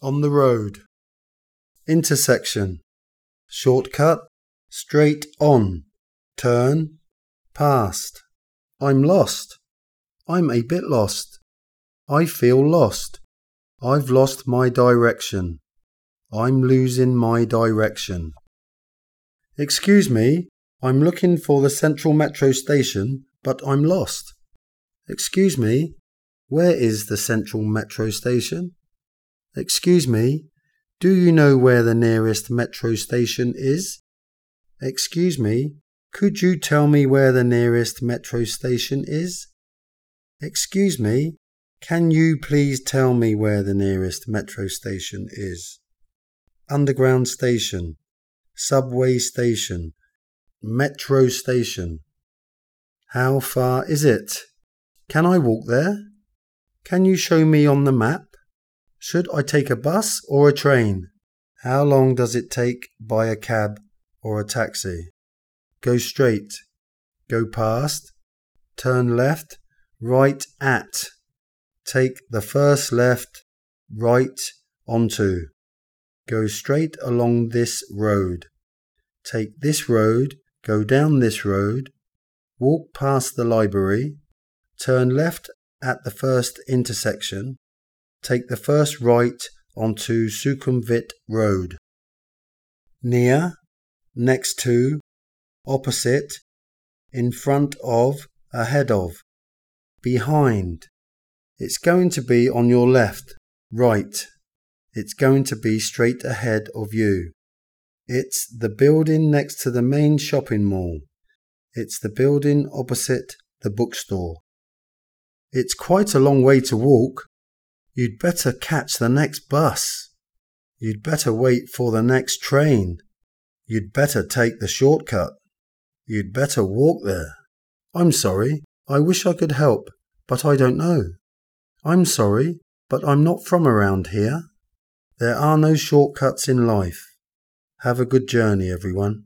On the road. Intersection. Shortcut. Straight on. Turn. Past. I'm lost. I'm a bit lost. I feel lost. I've lost my direction. I'm losing my direction. Excuse me, I'm looking for the Central Metro station, but I'm lost. Excuse me, where is the Central Metro station? Excuse me, do you know where the nearest metro station is? Excuse me, could you tell me where the nearest metro station is? Excuse me, can you please tell me where the nearest metro station is? Underground station, subway station, metro station. How far is it? Can I walk there? Can you show me on the map? Should I take a bus or a train? How long does it take by a cab or a taxi? Go straight. Go past. Turn left. Right at. Take the first left. Right onto. Go straight along this road. Take this road. Go down this road. Walk past the library. Turn left at the first intersection take the first right onto Sukhumvit Road. Near, next to, opposite, in front of, ahead of, behind. It's going to be on your left, right. It's going to be straight ahead of you. It's the building next to the main shopping mall. It's the building opposite the bookstore. It's quite a long way to walk. You'd better catch the next bus. You'd better wait for the next train. You'd better take the shortcut. You'd better walk there. I'm sorry. I wish I could help, but I don't know. I'm sorry, but I'm not from around here. There are no shortcuts in life. Have a good journey, everyone.